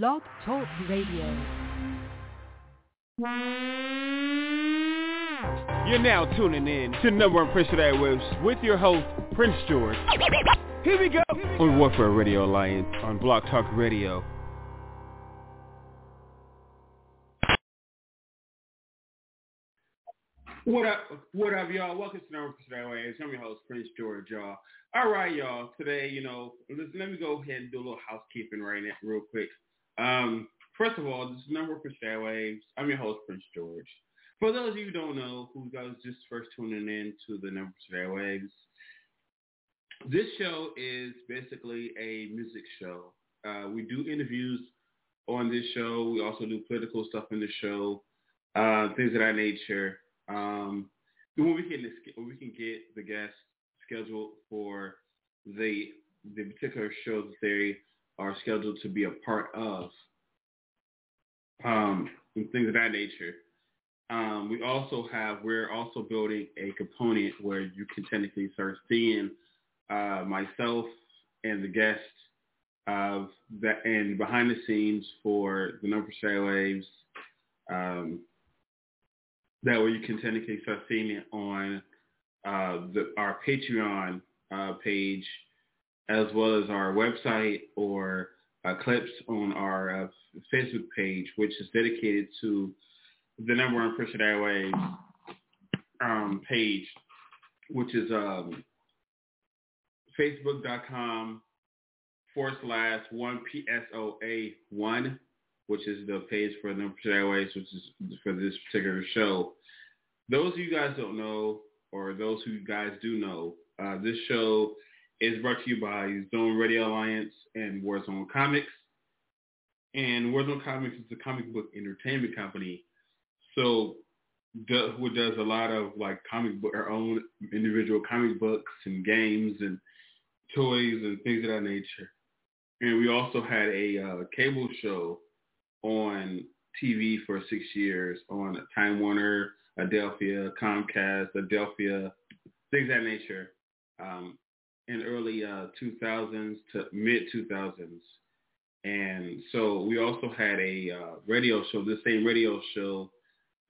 Blog Talk Radio. You're now tuning in to Number One Prince of Airwaves with your host, Prince George. Here we go on Warzone Radio Alliance on Blog Talk Radio. What up, what up, y'all? Welcome to Number One Prince of Airwaves. I'm your host, Prince George, y'all. All right, y'all. Today, you know, let's, let me go ahead and do a little housekeeping right now, real quick. Um, first of all, this is Number Prince of I'm your host, Prince George. For those of you who don't know, who was just first tuning in to the Number One Airwaves, this show is basically a music show. Uh, we do interviews on this show. We also do political stuff in the show, uh, things of that nature. Um, when we can when we can get the guests scheduled for the the particular shows that they are scheduled to be a part of, um, and things of that nature. Um, we also have we're also building a component where you can technically start seeing uh, myself and the guests of that and behind the scenes for the number waves. Um, that way you can technically start seeing it on uh, the, our Patreon uh, page as well as our website or uh, clips on our uh, Facebook page, which is dedicated to the number one Christian Airways um, page, which is um, facebook.com forward slash one PSOA one, which is the page for the Airways, which is for this particular show. Those of you guys don't know, or those who you guys do know, uh, this show is brought to you by Zone Radio Alliance and Warzone Comics. And Warzone Comics is a comic book entertainment company. So do, who does a lot of like comic book, our own individual comic books and games and toys and things of that nature. And we also had a uh, cable show on TV for six years on Time Warner, Adelphia, Comcast, Adelphia, things of that nature, um, in early uh, 2000s to mid 2000s. And so we also had a uh, radio show, the same radio show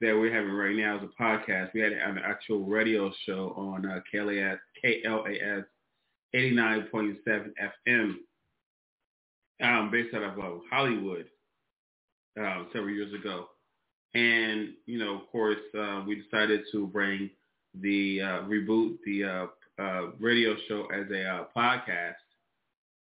that we're having right now is a podcast. We had an actual radio show on uh, KLAS, KLAS 89.7 FM um, based out of uh, Hollywood uh, several years ago. And, you know, of course, uh, we decided to bring the uh, reboot the uh, uh, radio show as a uh, podcast.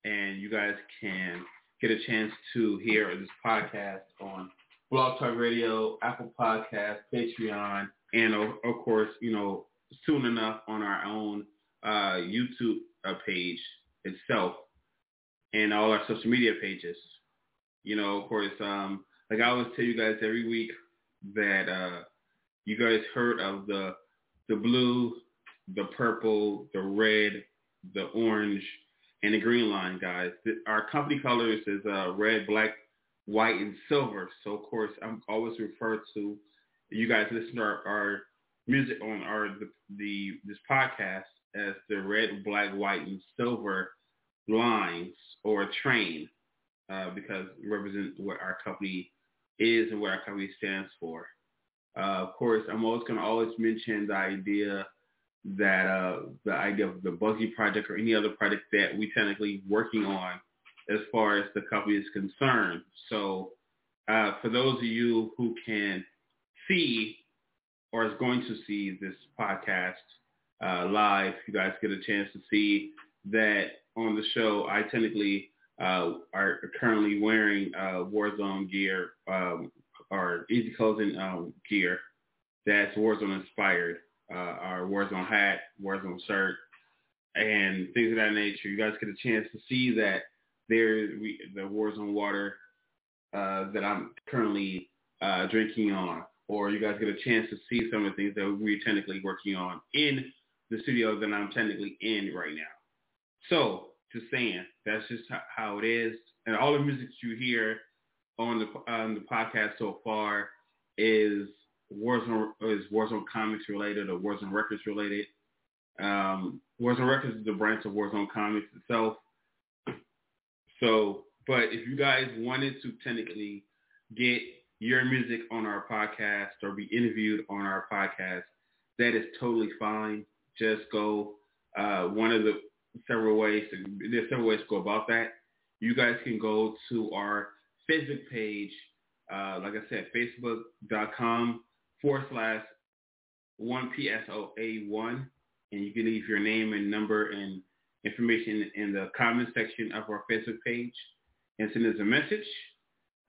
And you guys can get a chance to hear this podcast on Blog Talk Radio, Apple Podcast, Patreon, and of, course, you know, soon enough on our own YouTube page itself and all our social media pages. You know, of course, um, like I always tell you guys every week that uh, you guys heard of the the blue, the purple, the red, the orange, and the green line, guys. Our company colors is uh, red, black, white, and silver. So of course, I'm always referred to you guys listen to our, our music on our the, the this podcast as the red, black, white, and silver lines or train uh, because it represents what our company is and what our company stands for. Uh, of course, I'm always going to always mention the idea that uh, the idea of the Bugsy project or any other project that we technically working on as far as the company is concerned. So uh, for those of you who can see or is going to see this podcast uh, live, you guys get a chance to see that on the show, I technically uh, are currently wearing uh, Warzone gear um, or Easy Closing um, gear that's Warzone inspired. Uh, our Warzone hat, Warzone shirt, and things of that nature. You guys get a chance to see that there we, the Warzone water uh, that I'm currently uh, drinking on, or you guys get a chance to see some of the things that we're technically working on in the studio that I'm technically in right now. So just saying, that's just how it is. And all the music you hear on the on the podcast so far is Warzone is Warzone comics related or Warzone records related. Um, Warzone records is the branch of Warzone comics itself. So But if you guys wanted to technically get your music on our podcast or be interviewed on our podcast, that is totally fine. Just go uh, one of the several ways. There's several ways to go about that. You guys can go to our Facebook page, uh, like I said, facebook.com forward slash one PSOA one, and you can leave your name and number and information in the comment section of our Facebook page and send us a message.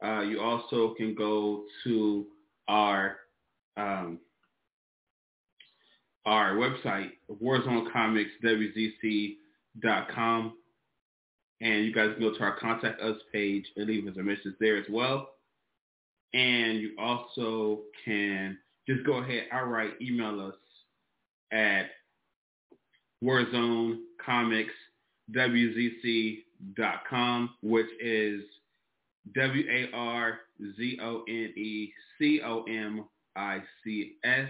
Uh, you also can go to our um, our website, warzonecomicswzc.com, and you guys can go to our contact us page and leave us a message there as well. And you also can just go ahead outright email us at warzonecomicswzc.com, which is W-A-R-Z-O-N-E-C-O-M-I-C-S.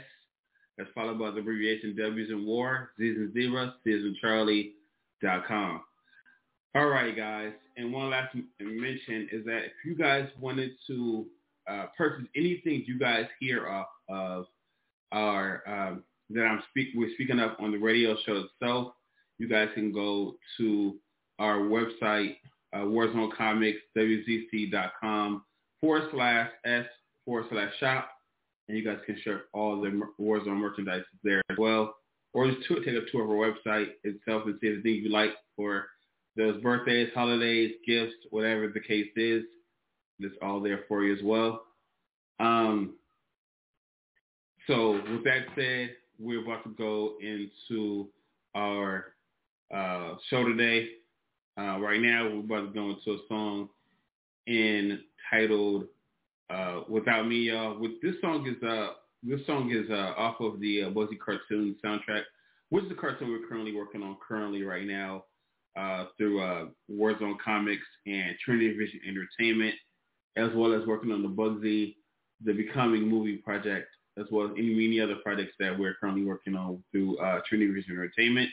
That's followed by the abbreviation W's in War, Z's in Zebra, C's in Charlie, dot com. All right, guys. And one last mention is that if you guys wanted to uh, purchase anything you guys hear of, of our um, that I'm speak we're speaking of on the radio show itself, you guys can go to our website, uh, warzonecomicswzc.com forward slash s forward slash shop, and you guys can shop all the Warzone merchandise there as well. Or just to, take a tour of our website itself and see the things you like for those birthdays, holidays, gifts, whatever the case is. It's all there for you as well. Um, so with that said, we're about to go into our uh, show today. Uh, right now, we're about to go into a song entitled uh, "Without Me." Y'all, with this song is uh, this song is uh, off of the uh, Bugsy cartoon soundtrack, which is the cartoon we're currently working on currently right now uh, through uh, Warzone Comics and Trinity Vision Entertainment, as well as working on the Bugsy the Becoming movie project as well as any many other projects that we're currently working on through uh, Trinity Vision Entertainment.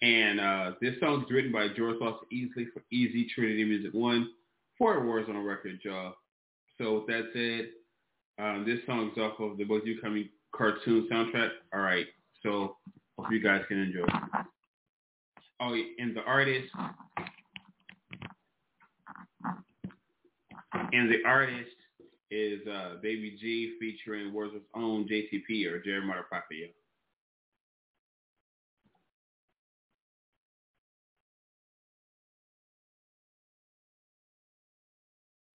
And uh, this song is written by George Foster Easley for Easy Trinity Music One for Awards on a Record, y'all. So with that said, um, this song is off of the Bugsy Becoming cartoon soundtrack. All right, so hope you guys can enjoy. Oh, and the artist, and the artist is uh, Baby G featuring Warzone's own JTP or Jeremiah.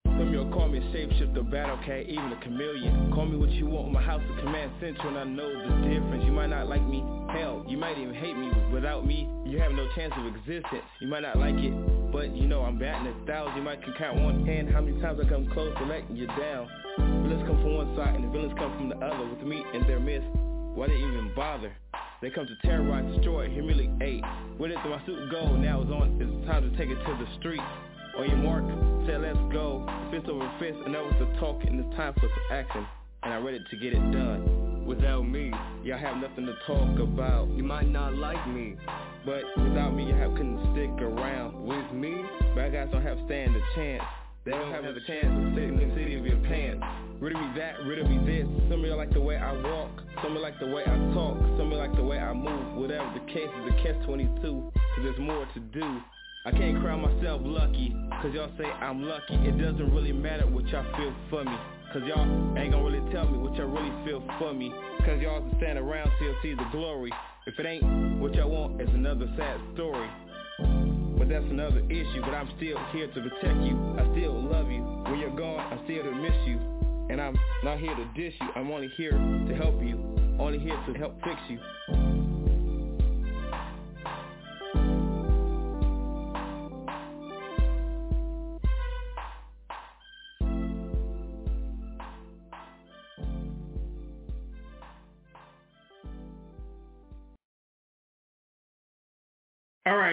Some call me a shapeshifter, battle cat, even a chameleon. Call me what you want, my house is command central, and I know the difference. You might not like me, hell, you might even hate me. Without me, you have no chance of existence. You might not like it, but you know I'm batting a thousand. You might can count one hand how many times I come close to letting you down. Villains come from one side and the villains come from the other. With me in their midst, why they even bother? They come to terrorize, destroy, humiliate. Where did my suit go? Now it's on. It's time to take it to the streets. On your mark, say let's go. Fist over fist, enough was the talk, and it's time for some action. And I'm ready to get it done. Without me, y'all have nothing to talk about. You might not like me, but without me, y'all couldn't stick around. With me, bad guys don't have stand a chance. They don't have a chance to sit in the city of your pants. Rid of me that, rid of me this. Some of y'all like the way I walk. Some of y'all like the way I talk. Some of y'all like the way I move. Whatever the case is, a catch 22. Cause there's more to do. I can't cry myself lucky. Cause y'all say I'm lucky. It doesn't really matter what y'all feel for me. Cause y'all ain't gonna really tell me what y'all really feel for me. Cause y'all can stand around till see the glory. If it ain't what y'all want, it's another sad story. But that's another issue, but I'm still here to protect you. I still love you. When you're gone, I'm still to miss you. And I'm not here to dish you. I'm only here to help you. Only here to help fix you.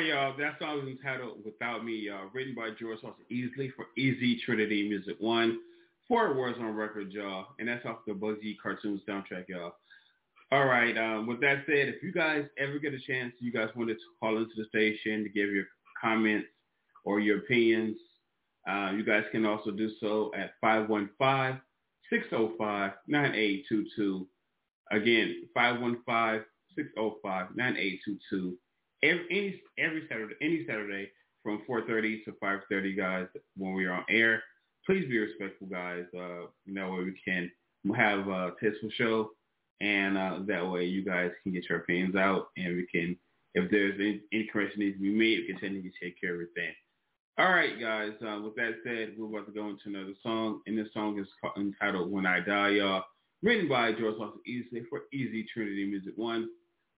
Y'all. That song is entitled "Without Me," y'all. Written by George Foster Easley for Easy Trinity Music One for on Record, y'all, and that's off the Bugsy Cartoons soundtrack, y'all. All right. Um, with that said, if you guys ever get a chance, you guys wanted to call into the station to give your comments or your opinions Uh, you guys can also do so at 515-605-9822. Again, 515-605-9822. Every, any, every Saturday, any Saturday from 4.30 to 5.30, guys, when we are on air. Please be respectful, guys. Uh, you know, we can have a tasteful show, and uh, that way you guys can get your opinions out, and we can, if there's any, any correction needs to be made, we can to take care of everything. All right, guys. Uh, with that said, we're about to go into another song, and this song is called, entitled "When I Die," y'all. Written by George Lawson Easy for Easy Trinity Music One,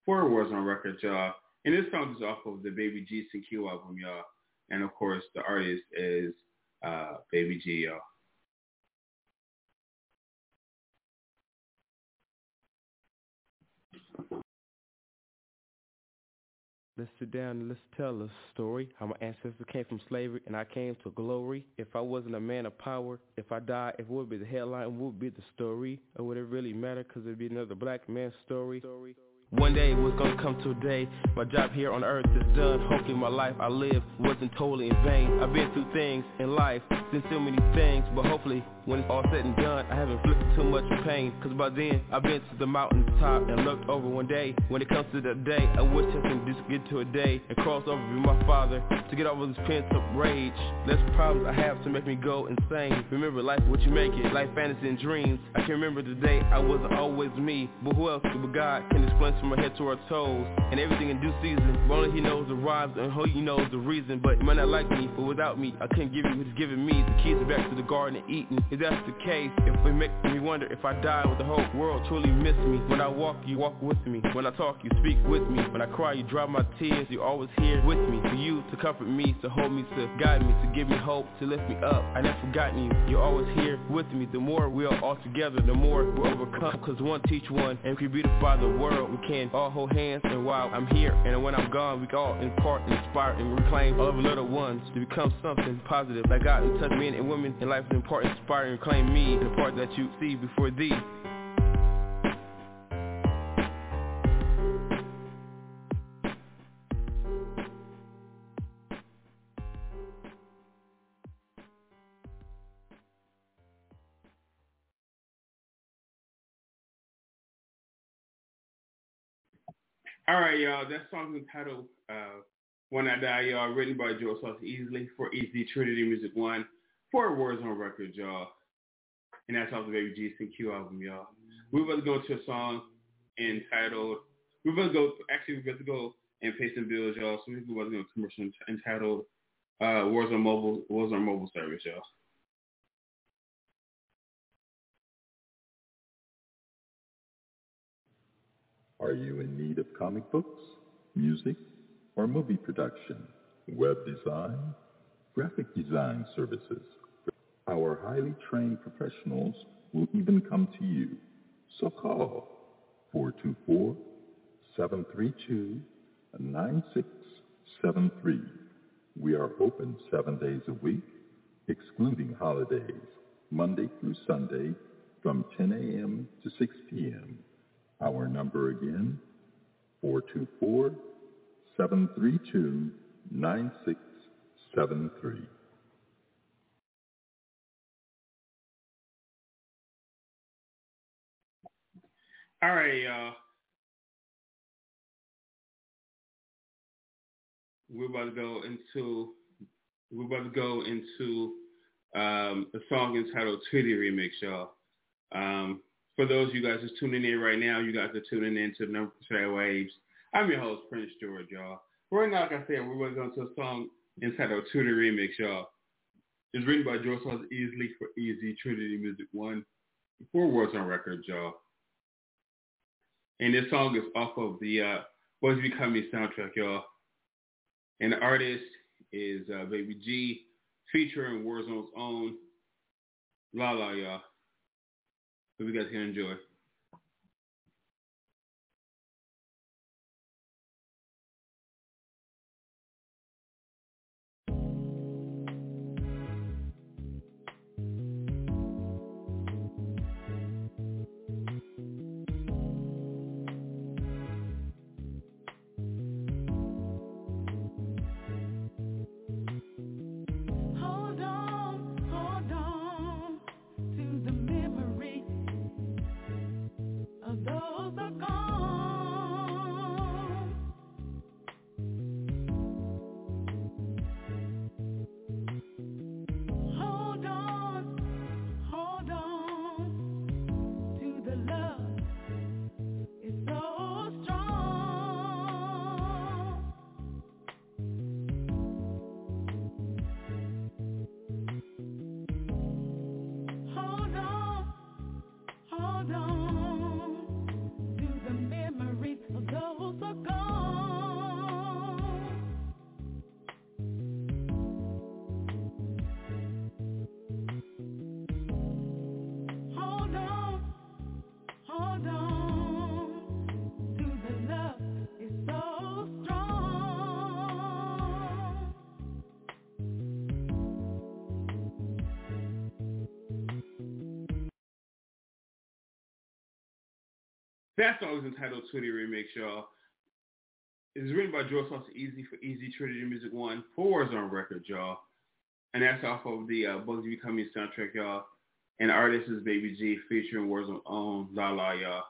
for words on record, y'all. And this song is off of the Baby G CQ album, y'all. And of course, the artist is uh, Baby G, y'all. Let's sit down and let's tell a story. How my ancestors came from slavery and I came to glory. If I wasn't a man of power, if I died, it would be the headline, it would be the story. Or would it really matter? Cause it'd be another black man's story. story. One day was gonna come to a day My job here on earth is done. Hopefully my life I live wasn't totally in vain. I've been through things in life, seen so many things But hopefully when it's all said and done I haven't inflicted too much pain. Cause by then I've been to the mountain top And looked over one day. When it comes to that day I wish I can just get to a day And cross over with my father To get over this pent up rage. Less problems I have to make me go insane. Remember life what you make it. Life fantasy and dreams. I can remember the day I wasn't always me But who else but God can explain from our head to our toes. And everything in due season Only he knows the rhymes and who he knows the reason. But you might not like me, but without me I couldn't give you what he's giving me. The keys are back to the garden of Eden. If that's the case, if it makes me wonder If I die, would the whole world truly miss me? When I walk, you walk with me. When I talk, you speak with me. When I cry, you dry my tears. You're always here with me. For you to comfort me, to hold me, to guide me To give me hope, to lift me up. I never forgotten you, you're always here with me. The more we are all together, the more we're overcome. Cause one teach one, and we beautify the world can all hold hands and while I'm here. And when I'm gone we all impart, inspire and reclaim all of little ones to become something positive. Like God touch men and women in life and impart, inspire and claim me the part that you see before thee All right, y'all. That song's entitled uh, "When I Die," y'all. Written by Joe Sauce Easley for Easy Trinity Music One. for words on record, y'all. And that's off the Baby G CQ album, y'all. We're about to go to a song entitled. We're about to go. Actually, we're about to go and pay some bills, y'all. So we're about to go to a commercial entitled uh, "Warzone Mobile." Warzone Mobile Service, y'all. Are you in need of comic books, music, or movie production, web design, graphic design services? Our highly trained professionals will even come to you. So call 424-732-9673. We are open seven days a week, excluding holidays, Monday through Sunday from 10 a.m. to 6 p.m. Our number again, 424-732-9673. All right, y'all. We're about to go into we're about to go into um, a song entitled Tweety Remix, y'all. Um, for those of you guys just tuning in right now, you guys are tuning in to Number Waves. I'm your host, Prince George, y'all. Right now, like I said, we're going to a song entitled Trinity Remix, y'all. It's written by George Sauce Easley for Easy Trinity Music One. Four words on record, y'all. And this song is off of the uh, Boys Become Me soundtrack, y'all. And the artist is uh, Baby G, featuring Warzone's own Lala, y'all. Hope you guys can enjoy. That song is entitled Tweety Remix, y'all. It's written by Joe Sauce Easy for Easy Trinity Music One, four Warzone Records, y'all. And that's off of the uh, Bugsy Becoming soundtrack, y'all. And artist is Baby G featuring Warzone own La La, y'all.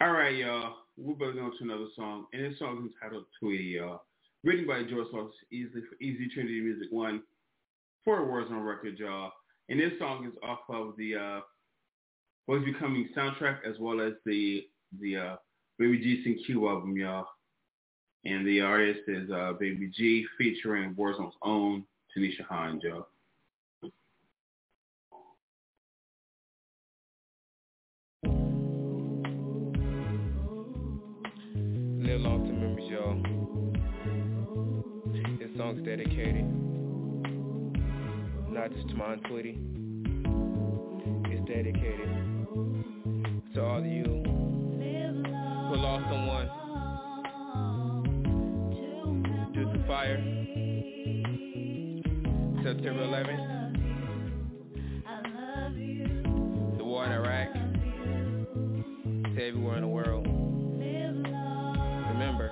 All right, y'all. We're to go to another song. And this song is entitled Tweety, y'all. Written by Joe Sauce Easy for Easy Trinity Music One, four Warzone Records, y'all. And this song is off of the uh, Bugsy Becoming soundtrack as well as the the uh, Baby G Sing Q album, y'all. And the artist is uh, Baby G featuring Warzone's own Tanisha Hines, y'all. Live long to memories, y'all. This song's dedicated not just to my Tweety. It's dedicated to all of you lost someone to fire. September 11th. The war in Iraq. To everywhere in the world. Remember,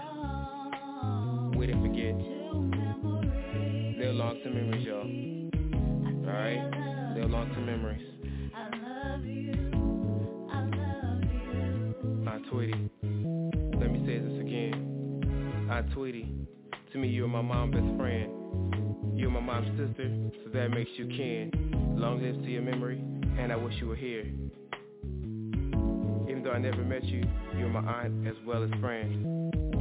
we didn't forget. Live long to memories, y'all. Alright? Live long to memories. Aunt Tweety. To me, you're my mom's best friend. You're my mom's sister, so that makes you kin. Long live to your memory, and I wish you were here. Even though I never met you, you're my aunt as well as friend.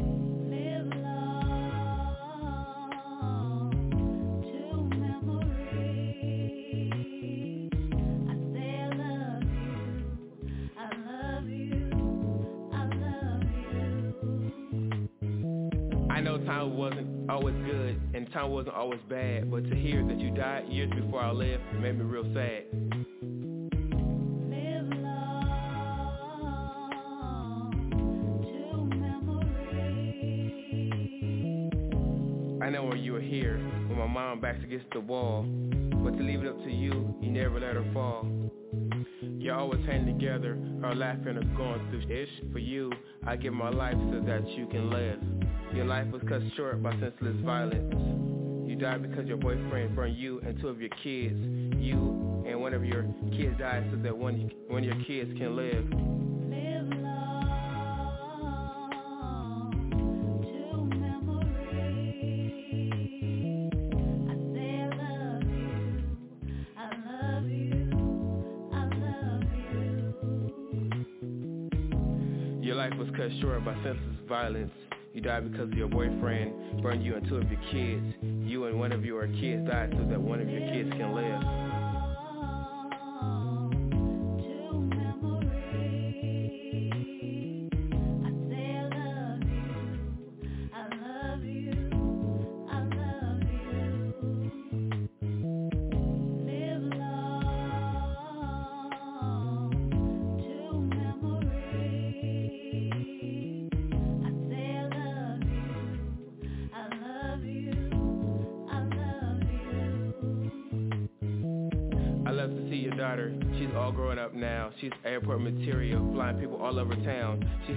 Time wasn't always bad, but to hear that you died years before I left made me real sad. I know when you were here, when my mom backs against the wall, but to leave it up to you, you never let her fall. You're always hanging together, or laughing or going through ish. For you, I give my life so that you can live. Your life was cut short by senseless violence. You died because your boyfriend burned you and two of your kids. You and one of your kids died so that one, one of your kids can live. Your life was cut short by senseless violence. Died because of your boyfriend burned you and two of your kids. You and one of your kids died so that one of your kids can live.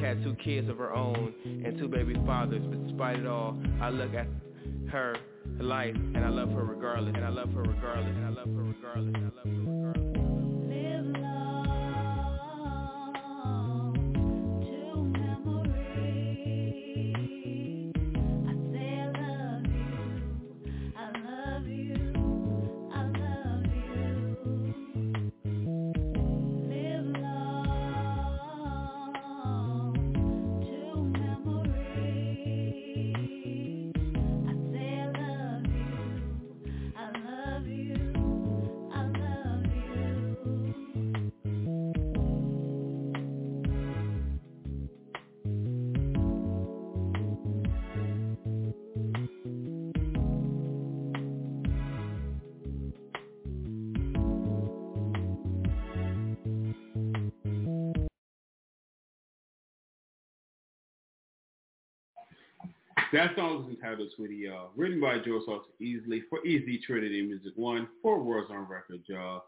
Had two kids of her own and two baby fathers. But despite it all, I look at her life and I love her regardless. And I love her regardless. And I love her regardless. And I love her regardless. That song is entitled Tweety Y'all. Written by Joe Sauce Easley for Easy Trinity Music One for Warzone Records, y'all.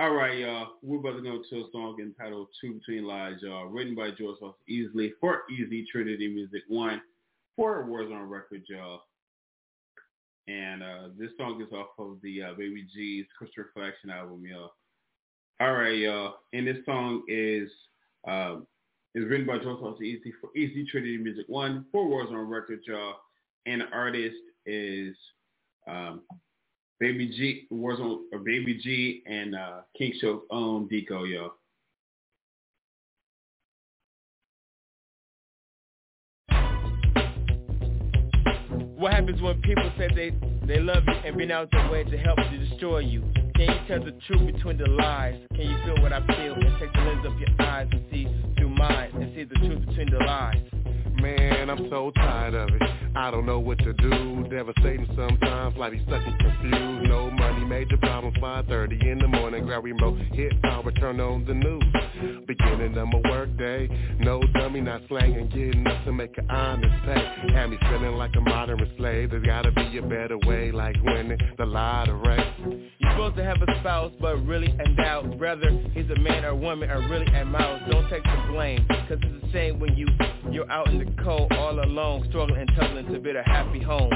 All right, y'all. We're about to go to a song entitled Truth Between Lies, y'all. Written by George Foster Easley for Easy Trinity Music One for Warzone Records, y'all. And uh, this song is off of the uh, Baby G's Crystal Reflection album, y'all. All right, y'all. And this song is um, is written by George Foster Easy for Easy Trinity Music One for Warzone Records, y'all. And the artist is um, Baby G Warzone or Baby G and uh, King Show's own Deco, y'all. What happens when people say they, they love you and been out their way to help to destroy you? Can you tell the truth between the lies? Can you feel what I feel and take the lens of your eyes and see through mine and see the truth between the lies? Man, I'm so tired of it. I don't know what to do. Devastating sometimes, like he's stuck and confused. No money, major problems. 5:30 in the morning, grab remote, hit power, turn on the news. Beginning of my work day, no dummy, not slanging, getting up to make an honest pay. Had me feeling like a modern slave. There's gotta be a better way, like winning the lottery. You're supposed to have a spouse, but really in doubt. Whether he's a man or woman or really a mouse. Don't take the blame, cause it's a shame when you, you're out in the cold all alone, struggling and tumbling to build a happy home.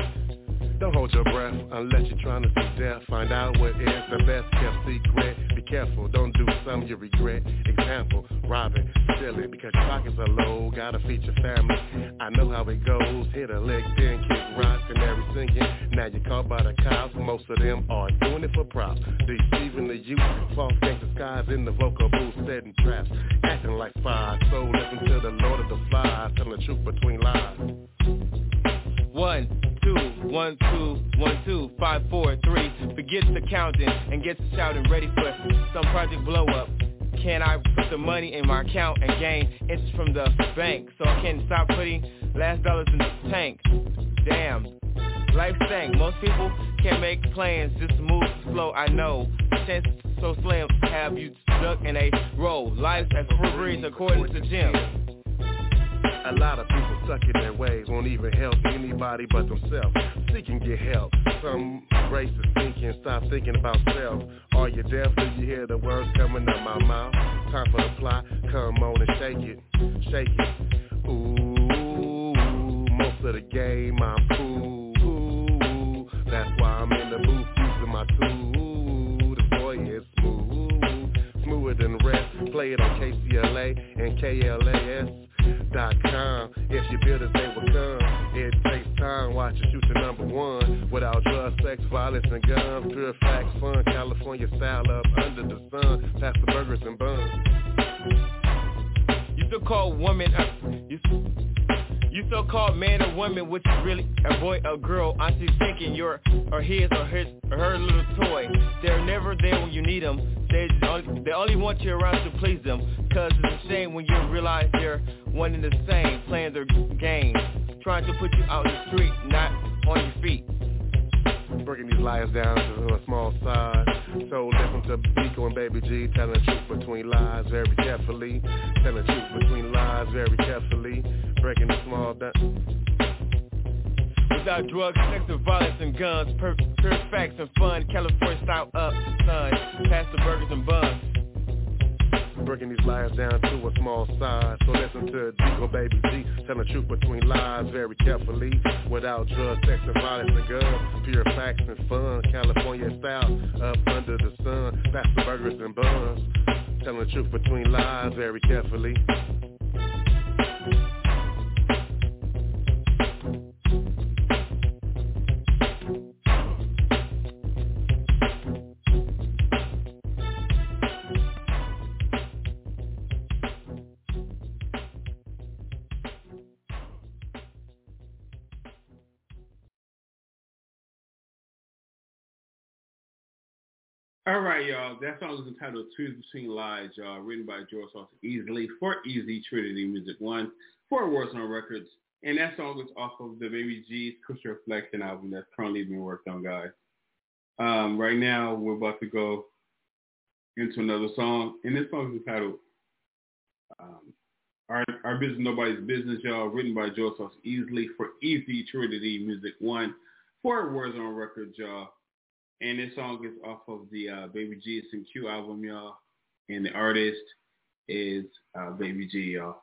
Don't hold your breath unless you're trying to see death. Find out what is the best kept secret. Be careful, don't do something you regret. Example, robbing, stealing because your pockets are low. Gotta feed your family. I know how it goes. Hit a lick, then kick rocks and every singing. Now you're caught by the cops. Most of them are doing it for props. Deceiving the youth. False gangster skies in the vocal booth, setting traps. Acting like spies. So listen to the Lord of the Flies. Telling the truth between lies. One, two, one, two, one, two, five, four, three. Forget the counting and get to shouting, ready for some project blow up. Can I put the money in my account and gain interest from the bank so I can stop putting last dollars in the tank? Damn, life stank. Most people can't make plans, just move slow. I know. Chance so slim, have you stuck in a row. Life's as free according to Jim. A lot of people stuck in their ways, won't even help anybody but themselves. Seeking get help. Some racist thinking, stop thinking about self. Are you deaf? Do you hear the words coming out my mouth? Time for the plot, come on and shake it, shake it. Ooh, most of the game I'm cool. That's why I'm in the booth using my tool. The boy is smooth, smoother than rest. Play it on KCLA and KLAS dot com. If you build it, they will come. It takes time, watch you shoot the number one. Without drugs, sex, violence, and guns. Pure facts, fun, California style up under the sun. Pass the burgers and buns. You still call woman, uh, you, you still call man or woman, which is really avoid a boy or girl. Aren't you thinking you're or his or his or her little toy? They're never there when you need them. They only, they only want you around to please them. Cause it's a shame when you realize they're one and the same, playing their game, trying to put you out in the street, not on your feet. Breaking these liars down to a small size. So listen to Deco and Baby G telling the truth between lies very carefully. Telling the truth between lies very carefully. Breaking the small down. Without drugs, sex, and violence and guns, pure, facts and fun. California style up the sun, past the burgers and buns breaking these lies down to a small size. So listen to Deco Baby G, telling the truth between lies very carefully. Without drugs, sex, and violence and guns, pure facts and fun. California style, up under the sun, fast burgers and buns. Telling the truth between lies very carefully. All right, y'all. That song is entitled Truth Between Lies, y'all, written by George Foster Easley for Easy Trinity Music One for Warzone Records. And that song is off of the Baby G's Crystal Reflection album that's currently being worked on, guys. Um, right now, we're about to go into another song, and this song is entitled um, Our, Our Business Nobody's Business, y'all, written by George Foster Easley for Easy Trinity Music One for Warzone Records, y'all. And this song is off of the uh, Baby G and Q album, y'all. And the artist is uh, Baby G, y'all.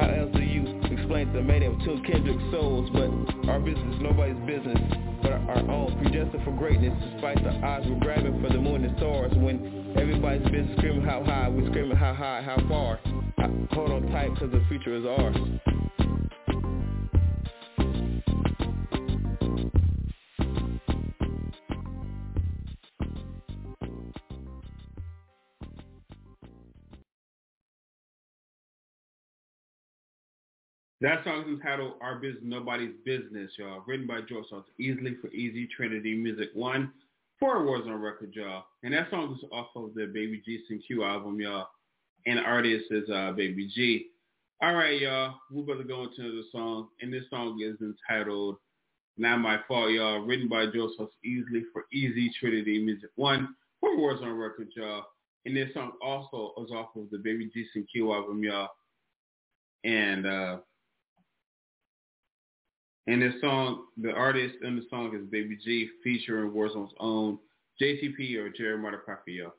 How else do you explain to the mating of two kindred souls? But our business is nobody's business but our own. Predestined for greatness despite the odds we're grabbing for the moon and stars. When everybody's business screaming how high, we screaming how high, how far. Hold on tight cause the future is ours. That song is entitled Our Business Nobody's Business, y'all. Written by George Sauce Easley for Easy Trinity Music One. Four awards on record, y'all. And that song is off of the Baby G Q album, y'all. And the artist is uh, Baby G. All right, y'all. We're about to go into the song. And this song is entitled Not My Fault, y'all. Written by George Sauce Easley for Easy Trinity Music One. Four awards on record, y'all. And this song also is off of the Baby G Q album, y'all. And uh, and this song, the artist in the song is Baby G featuring Warzone's own JTP or Jeremiah Papio.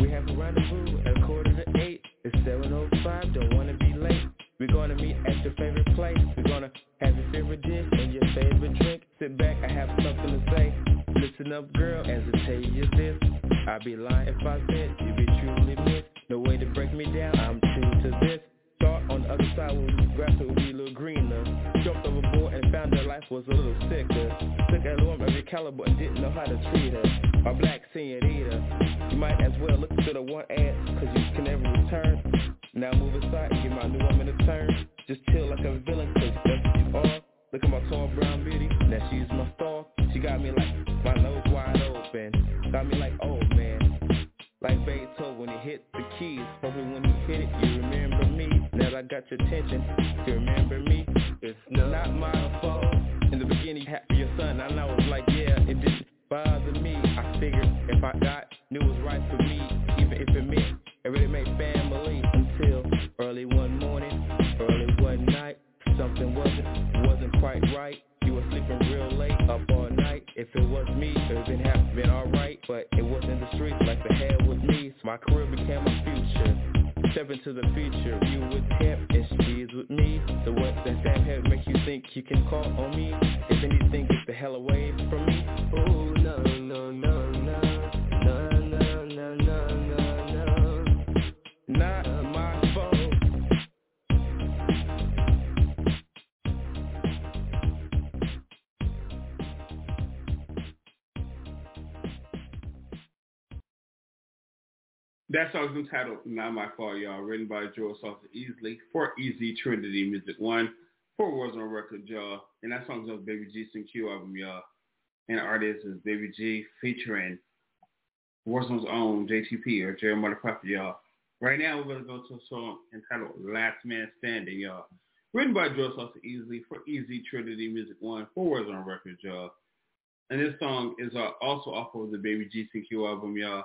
We have a rendezvous at quarter to eight. It's 7.05, don't want to be late. We're to meet at your favorite place. We're to have your favorite dish and your favorite drink. Sit back, I have something to say. Listen up, girl, as I tell you this. I'd be lying if I said you'd be truly missed. No way to break me down, I'm true to this. Thought on the other side when the grass would be a little greener. Jumped overboard and found that life was a little sicker. Took a woman your caliber and didn't know how to treat her. A black senorita. You might as well look to the one ad, cause you can never return. Now move aside and give my new woman a turn. Just chill like a villain, cause that's what you are. Look at my tall brown beauty, now she's my star. She got me like my nose wide open. Got me like, keys. Hopefully when he hit it, you remember me. That I got your attention, you remember my career became my future. Step into the future, you with him and she's with me. The does that have make you think you can call on me? If anything, get the hell away That song's entitled Not My Fault, y'all, written by Joel Salter Easley for Easy Trinity Music One. Four awards on record, y'all. And that song's on Baby G Q album, y'all. And the artist is Baby G featuring Warzone's own JTP or Jeremiah Prophet, y'all. Right now we're gonna go to a song entitled Last Man Standing, y'all. Written by Joel Salter Easley for Easy Trinity Music One. Four awards on record, y'all. And this song is uh, also off of the Baby G Q album, y'all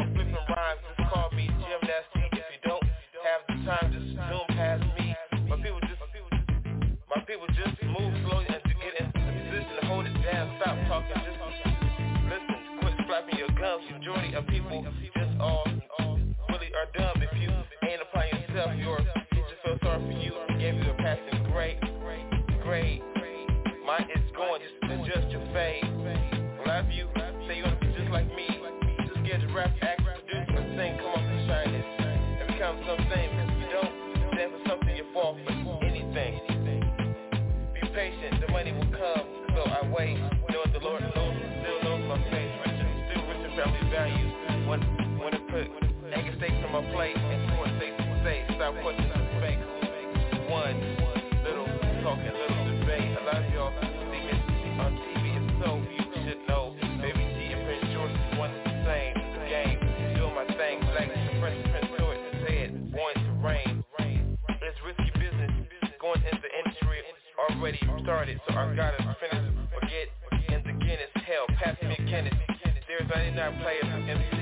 questioning the fake. One, little talking, little debate. A lot of y'all see me on TV, and so you should know. Baby G and Prince George is one the same. Game, doing my thing, black Prince, Prince George said, born to reign. It's risky business, going into the industry already started, so I gotta finish or get in the Guinness. Hell, pass me a Guinness. There's 99 players from MCs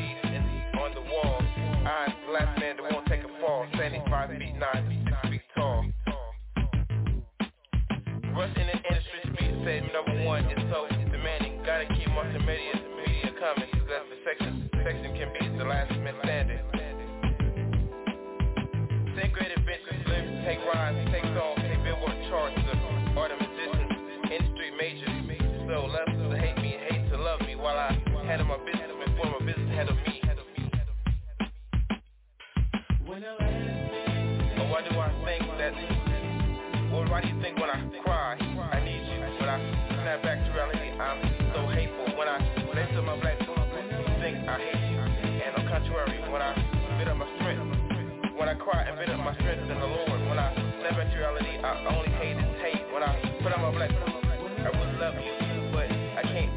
I cry and up my strength in the Lord, when I back to reality, I only hate and hate. When I put on my black boots, I would love you, but I can't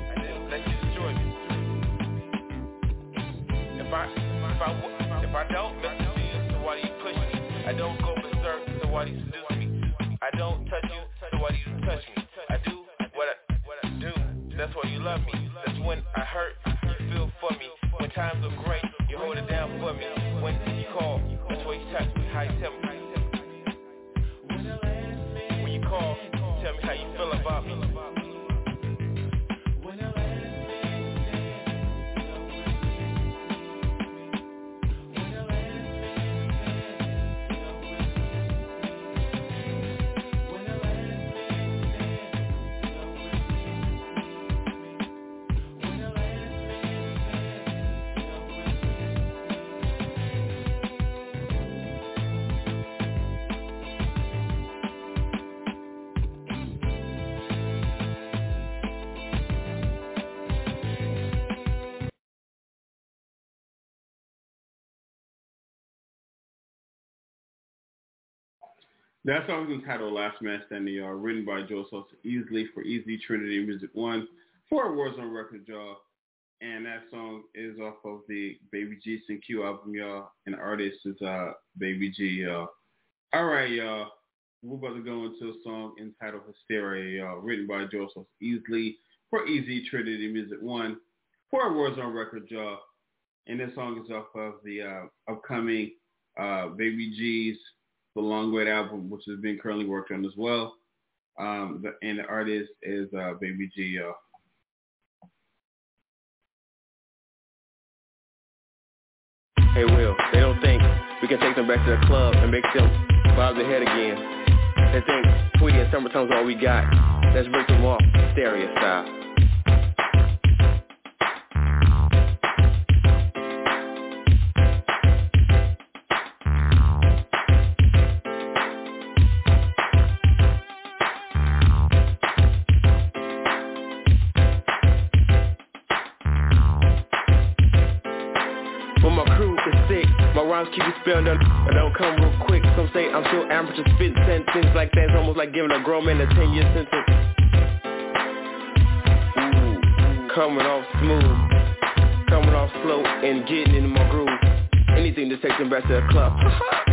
let you destroy me. If I, if I, if I don't you, so why do you push me? I don't go berserk, so why do you seduce me? I don't touch you, so why do you touch me? I do what I, what I do, that's why you love me. That's when I hurt, why you That song is entitled Last Man Standing, y'all, written by Joe Sosa Easley for Easy Trinity Music One for Warzone Records, y'all. And that song is off of the Baby G and Q album, y'all. And the artist is uh Baby G, y'all. All right, y'all. We're about to go into a song entitled Hysteria, y'all, written by Joe Sosa Easley for Easy Trinity Music One for Warzone Records, y'all. And this song is off of the uh, upcoming uh, Baby G's the Long Wait album, which is being currently worked on as well. Um, the, and the artist is uh, Baby G. Uh, Hey Will, they don't think we can take them back to the club and make them bob their head again. They think Tweety and Summertime's all we got. Let's break them off, stereo style. Keep it spelled on I don't come real quick. Some say I'm still amateur spitting sentences like that. It's almost like giving a grown man a 10 year sentence. Ooh, coming off smooth, coming off slow and getting into my groove. Anything to take them back to the club.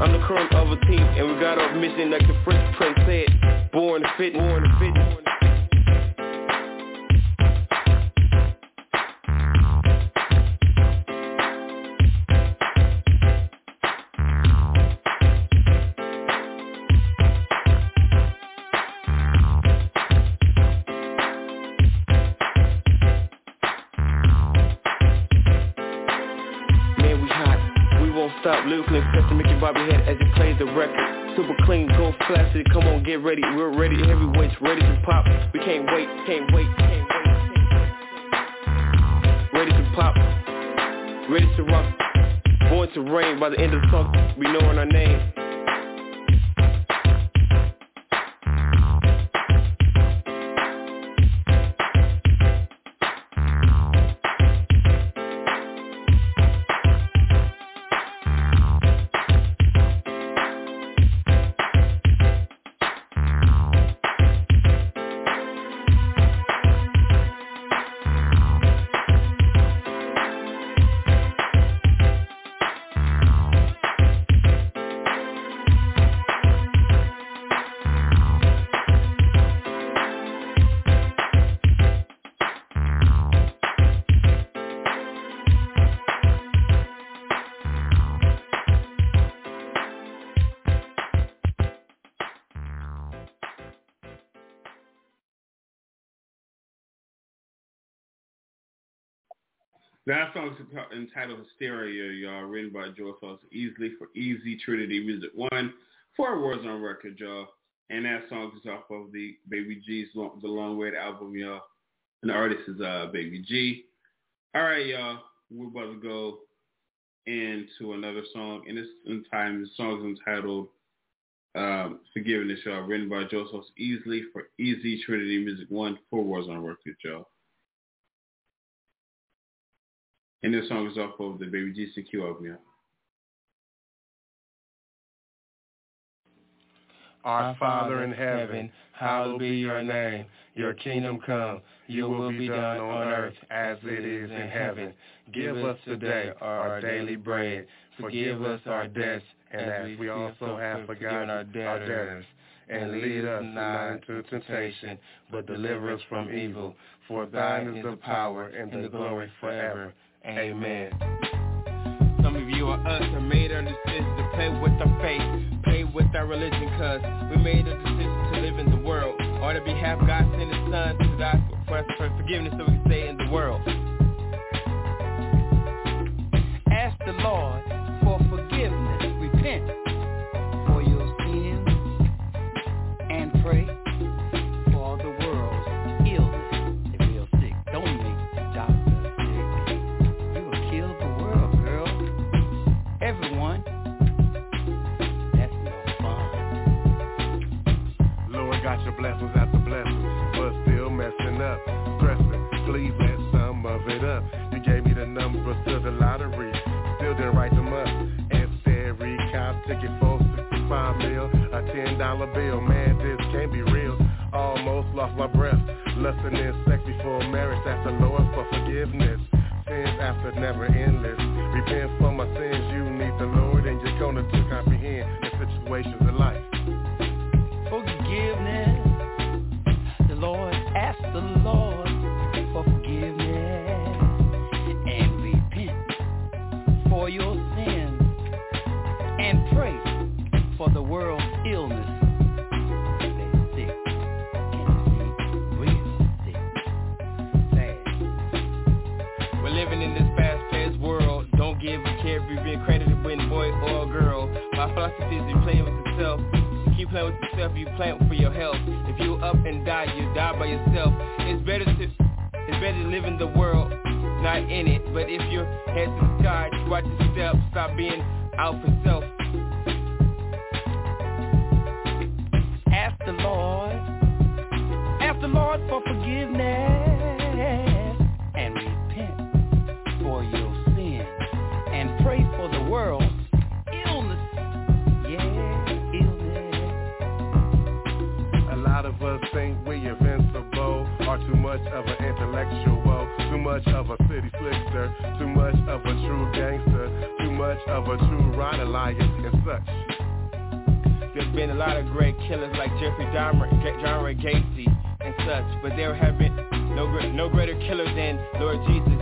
I'm the current of a team, and we got our mission like the Fresh Prince That song is entitled Hysteria, y'all, written by Joe Phelps Easley for Easy Trinity Music One, for Warzone record, y'all. And that song is off of the Baby G's The Long Way to album, y'all. And the artist is uh, Baby G. All right, y'all. We're about to go into another song. And this time, the song is entitled um, Forgiveness, y'all, written by Joe Phelps Easley for Easy Trinity Music One, for Warzone record, y'all. And this song is off of the Baby GCQ album. Our Father in heaven, hallowed be your name. Your kingdom come, your will be done on earth as it is in heaven. Give us today our daily bread. Forgive us our debts, and as we also have forgiven our debtors. And lead us not into temptation, but deliver us from evil. For thine is the power and the glory forever. Amen. Some of you are us and made our decision to play with our faith, play with our religion, cause we made a decision to live in the world. Or to behalf God sent his son to die for us for forgiveness so we can stay in the world. Ask the Lord for forgiveness. Repent Lord blessings after blessings, but still messing up, stressing. Please let some of it up. You gave me the numbers to the lottery, still didn't write them up. Instead, recount ticket for 65 mil, a ten dollar bill. Man, this can't be real. Almost lost my breath, lusting in sex before marriage. Ask the Lord for forgiveness. Sins after never endless. Repent for my sins. You need the Lord, and you're gonna to comprehend the situations if you've credited with boy or girl. My philosophy is you playing with yourself. You keep playing with yourself, you playing for your health. If you up and die, you die by yourself. It's better to it's better to live in the world, not in it. But if you're head to the sky, watch your step. Stop being out for self. No, no greater killer than Lord Jesus.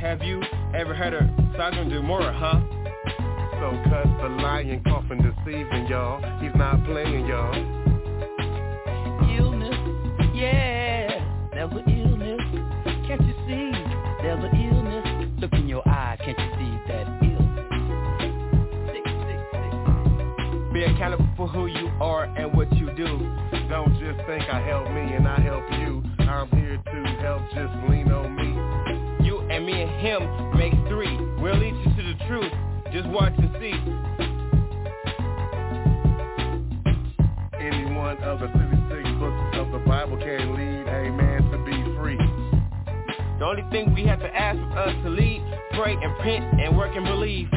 Have you ever heard of Sodom do Gomorrah, huh? So cuss the lion, coughing, deceiving, y'all. He's not playing, y'all. Illness, yeah, that an illness. Can't you see? There's an illness. Look in your eye, can't you see that illness? Be accountable for who you are and what you do. Don't just think I help me and I help you I'm here to help, just lean on me. You and me and him make three. We'll lead you to the truth. Just watch and see. Anyone of the 66 books of the Bible can lead a man to be free. The only thing we have to ask of us to lead, pray and print and work and believe.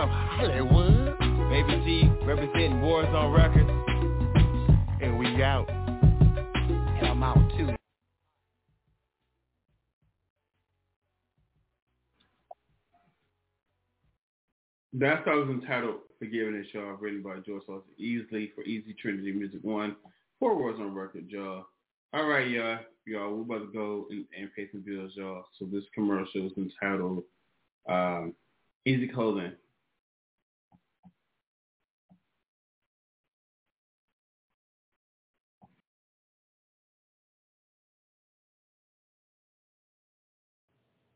Of Hollywood. Baby G representing Warzone Records. And we out. And I'm out too. That song is entitled and Shaw, written by George Lawson Easley for Easy Trinity Music One. For Warzone record, y'all. All right, y'all. Y'all, we're about to go and, and pay some bills, y'all. So this commercial is entitled um, Easy Clothing.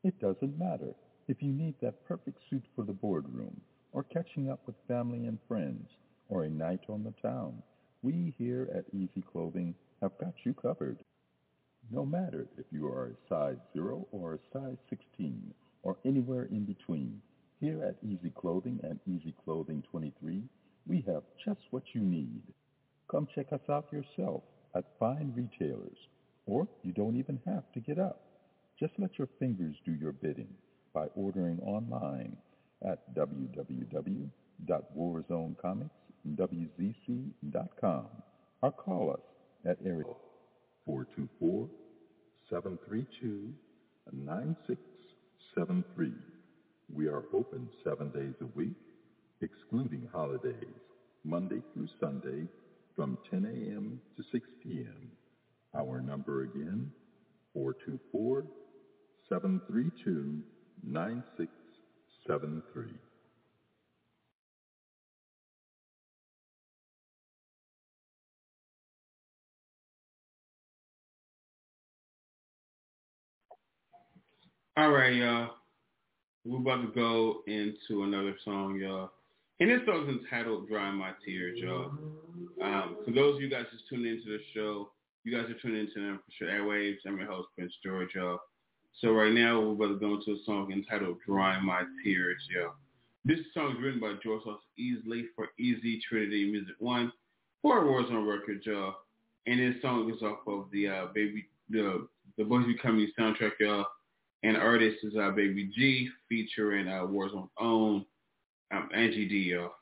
It doesn't matter if you need that perfect suit for the boardroom, or catching up with family and friends, or a night on the town. We here at Easy Clothing have got you covered. No matter if you are a size 0 or a size 16, or anywhere in between, here at Easy Clothing and Easy Clothing 23, we have just what you need. Come check us out yourself at fine retailers, or you don't even have to get up. Just let your fingers do your bidding by ordering online at www.warzonecomicswzc.com or call us at area 424-732-9673. We are open seven days a week, excluding holidays, Monday through Sunday from 10 a.m. to 6 p.m. Our number again, 424 732 9673. All right, y'all. We're about to go into another song, y'all. And this song is entitled Dry My Tears, y'all. Um, for those of you guys just tuning into the show, you guys are tuning into sure. Airwaves. I'm your host, Prince George, y'all. So right now, we're about to go into a song entitled Dry My Tears, y'all. This song is written by George Lawson Easley for Easy Trinity Music One, for Warzone Records, y'all. And this song is off of the uh, Baby, the the Boys Becoming soundtrack, y'all. And artist is uh, Baby G, featuring uh, own um, Angie D, y'all.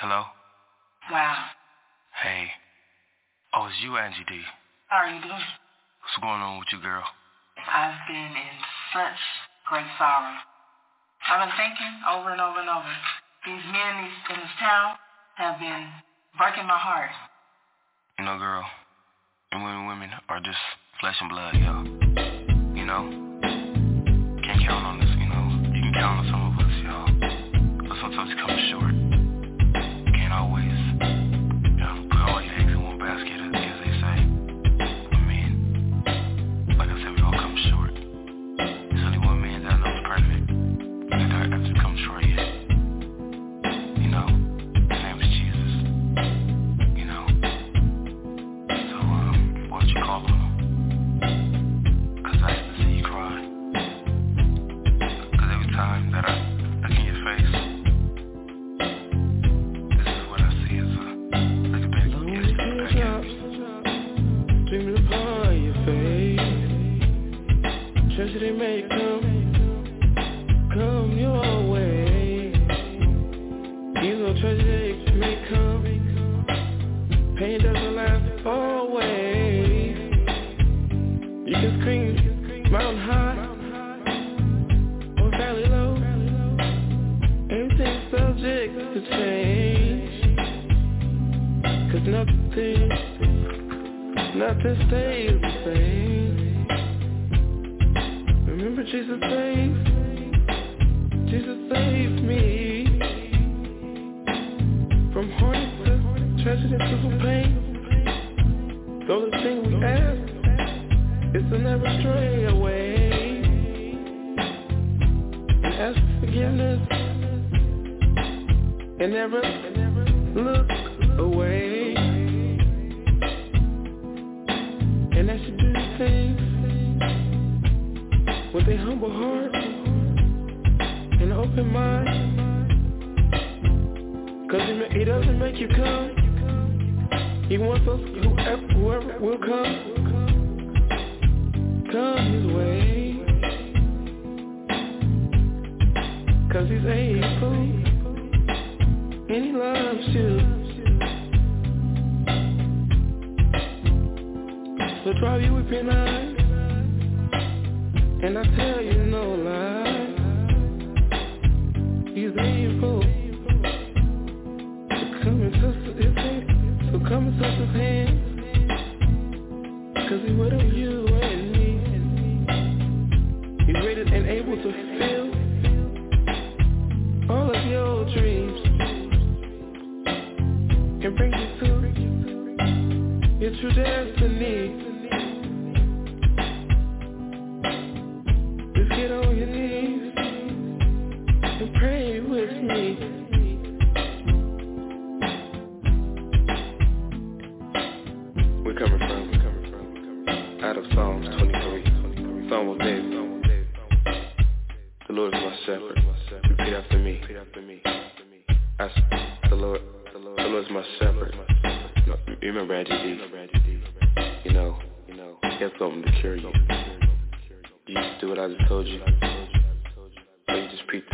Hello? Wow. Hey. Oh, it's you, Angie D. How are you doing? What's going on with you, girl? I've been in such great sorrow. I've been thinking over and over and over. These men in this town have been breaking my heart. You know, girl, and women, women are just flesh and blood, yo. You know? Can't count on this, you know? You can count on some of us, yo. But sometimes it comes short. To change. Cause nothing, nothing stays the same. Remember Jesus saved, Jesus saved me from heartache to tragedy to some pain. The only thing we ask is to never stray away ask for forgiveness and never look away. And that should do things with a humble heart and open mind. Cause he, doesn't make you come. He wants us, whoever, whoever will come, come his way. Cause he's able and he loves you. So drive you with and I tell you no lie. He's come and touch his hand, come and touch his cause with you Just. We're coming from, we're coming from, out of Psalms 23, Psalm David. The Lord is my shepherd. Repeat after me. The Lord. The Lord is my shepherd. Remember Angie D? You know, you know, he has something to cure you. You just do what I just told you. Or you just repeat,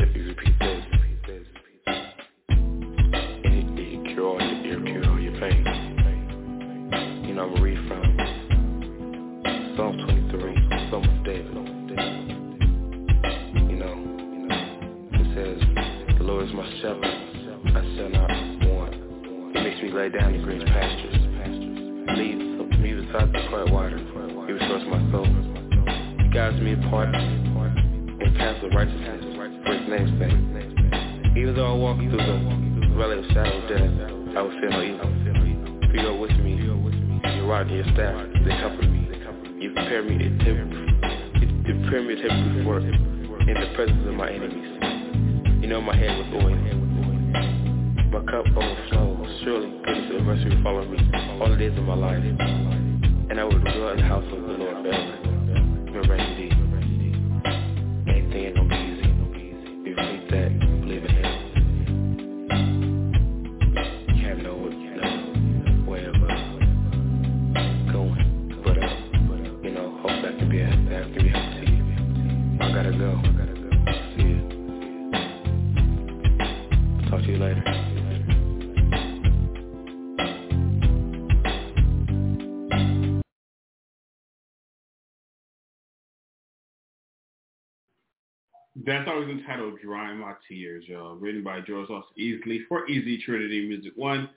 That song was entitled Dry My Tears, y'all. Written by George Ross Easley for Easy Trinity Music One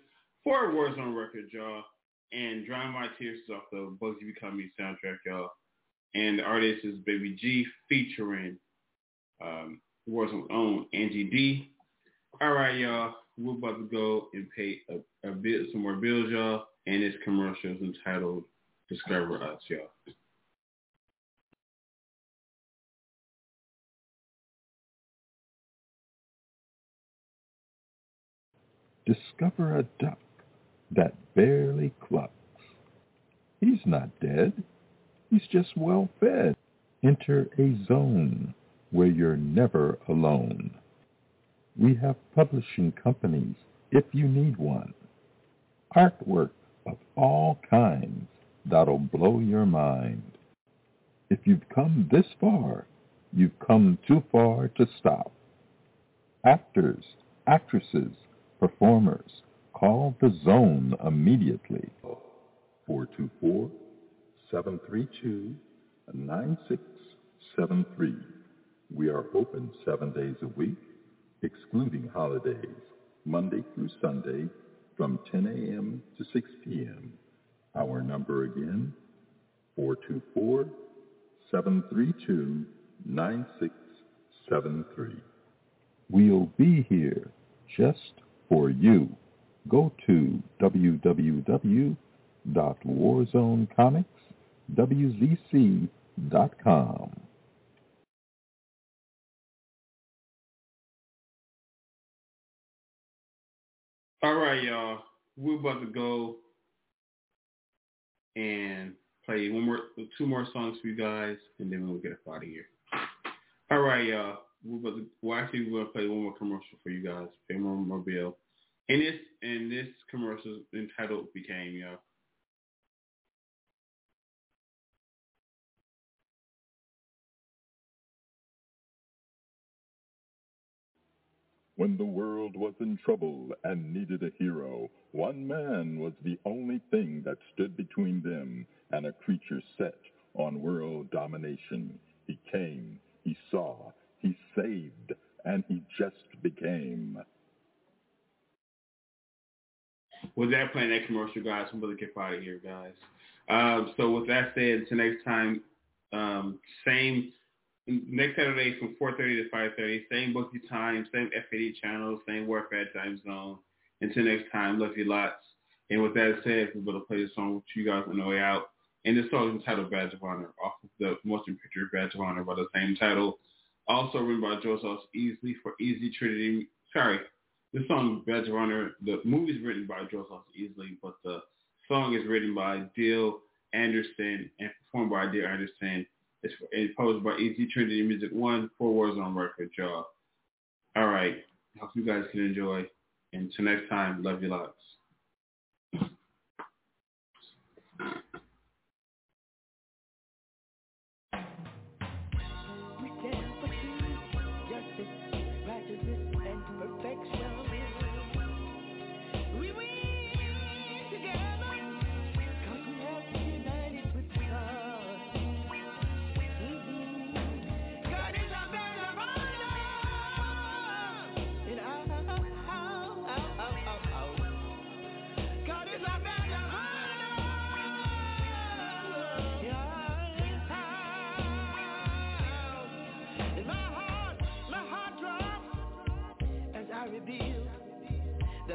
for Warzone Records, y'all. And Dry My Tears is off the Bugsy Becoming soundtrack, y'all. And the artist is Baby G featuring um, Warzone own Angie D. All right, y'all. We're about to go and pay a, a bit some more bills, y'all. And this commercial is entitled Discover Us, y'all. Discover a duck that barely clucks. He's not dead. He's just well fed. Enter a zone where you're never alone. We have publishing companies if you need one. Artwork of all kinds that'll blow your mind. If you've come this far, you've come too far to stop. Actors, actresses, performers, call the zone immediately. 424-732-9673. We are open seven days a week, excluding holidays. Monday through Sunday from 10 a.m. to 6 p.m. Our number again, 424-732-9673. We'll be here just for you. Go to www.warzonecomicswzc.com. All right, y'all. We're about to go and play one more, two more songs for you guys, and then we'll get up out of here. All right, y'all. We're about to, well, actually, we're gonna play one more commercial for you guys. More mobile. And this and this commercial entitled "Became," y'all. When the world was in trouble and needed a hero, one man was the only thing that stood between them and a creature set on world domination. He came, he saw, he saved, and he just became. With that playing that commercial, guys, I'm gonna get out of here, guys. Um, so with that said, until next time, um, same next Saturday from 4.30 to 5.30, same bookie time, same FAD channel, same Warfare time zone. Until next time, love you lots. And with that said, we're going to play the song with you guys on the way out. And this song is entitled Badge of Honor, off of the motion picture Badge of Honor by the same title. Also written by Joe Sauce Easley for Easy Trinity. Sorry, this song Badge Runner. The movie is written by Joe Sauce Easley, but the song is written by Dill Anderson and performed by Dill Anderson. It's, it's posed by Easy Trinity Music One, For Warzone Record, y'all. All right. Hope you guys can enjoy. And until next time, love you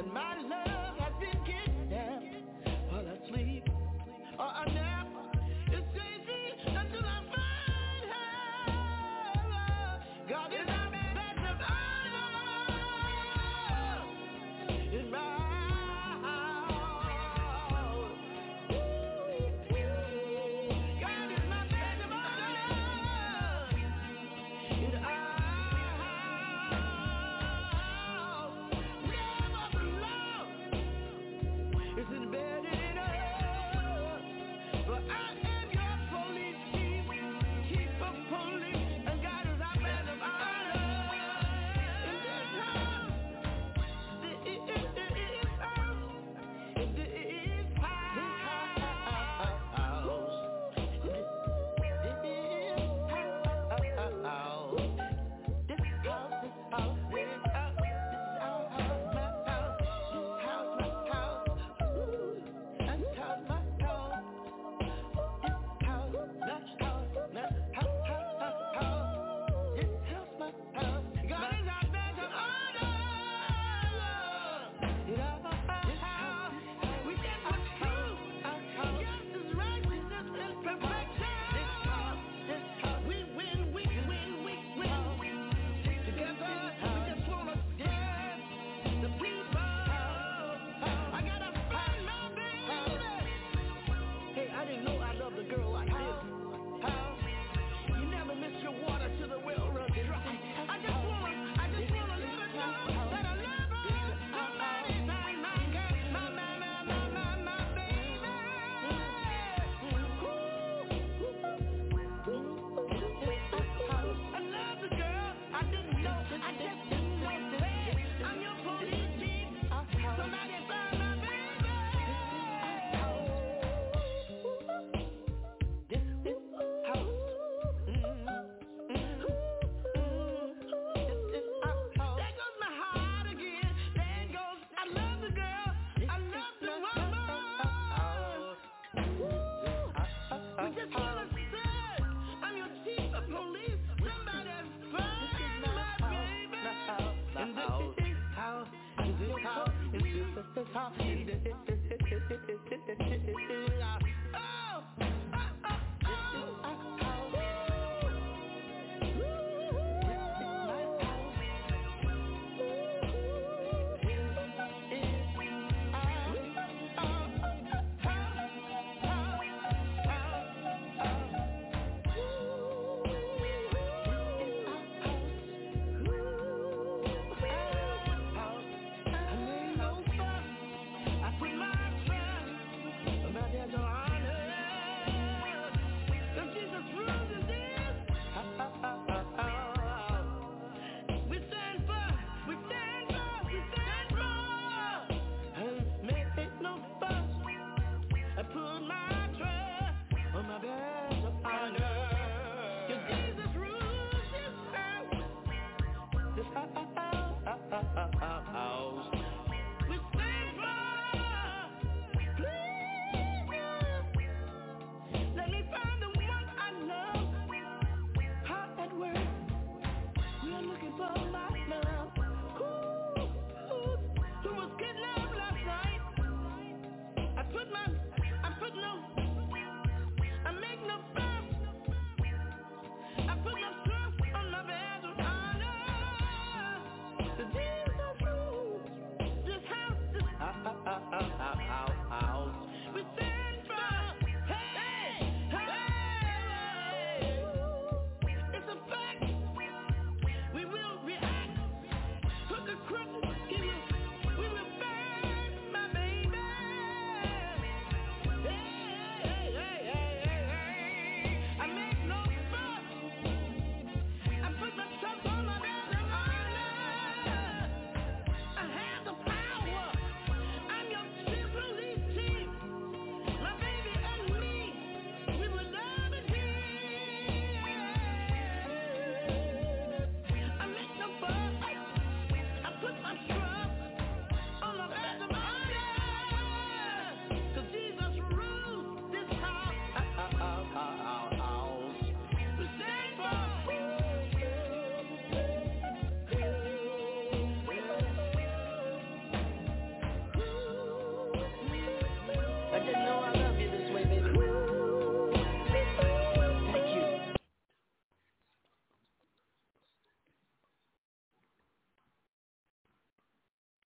lots. my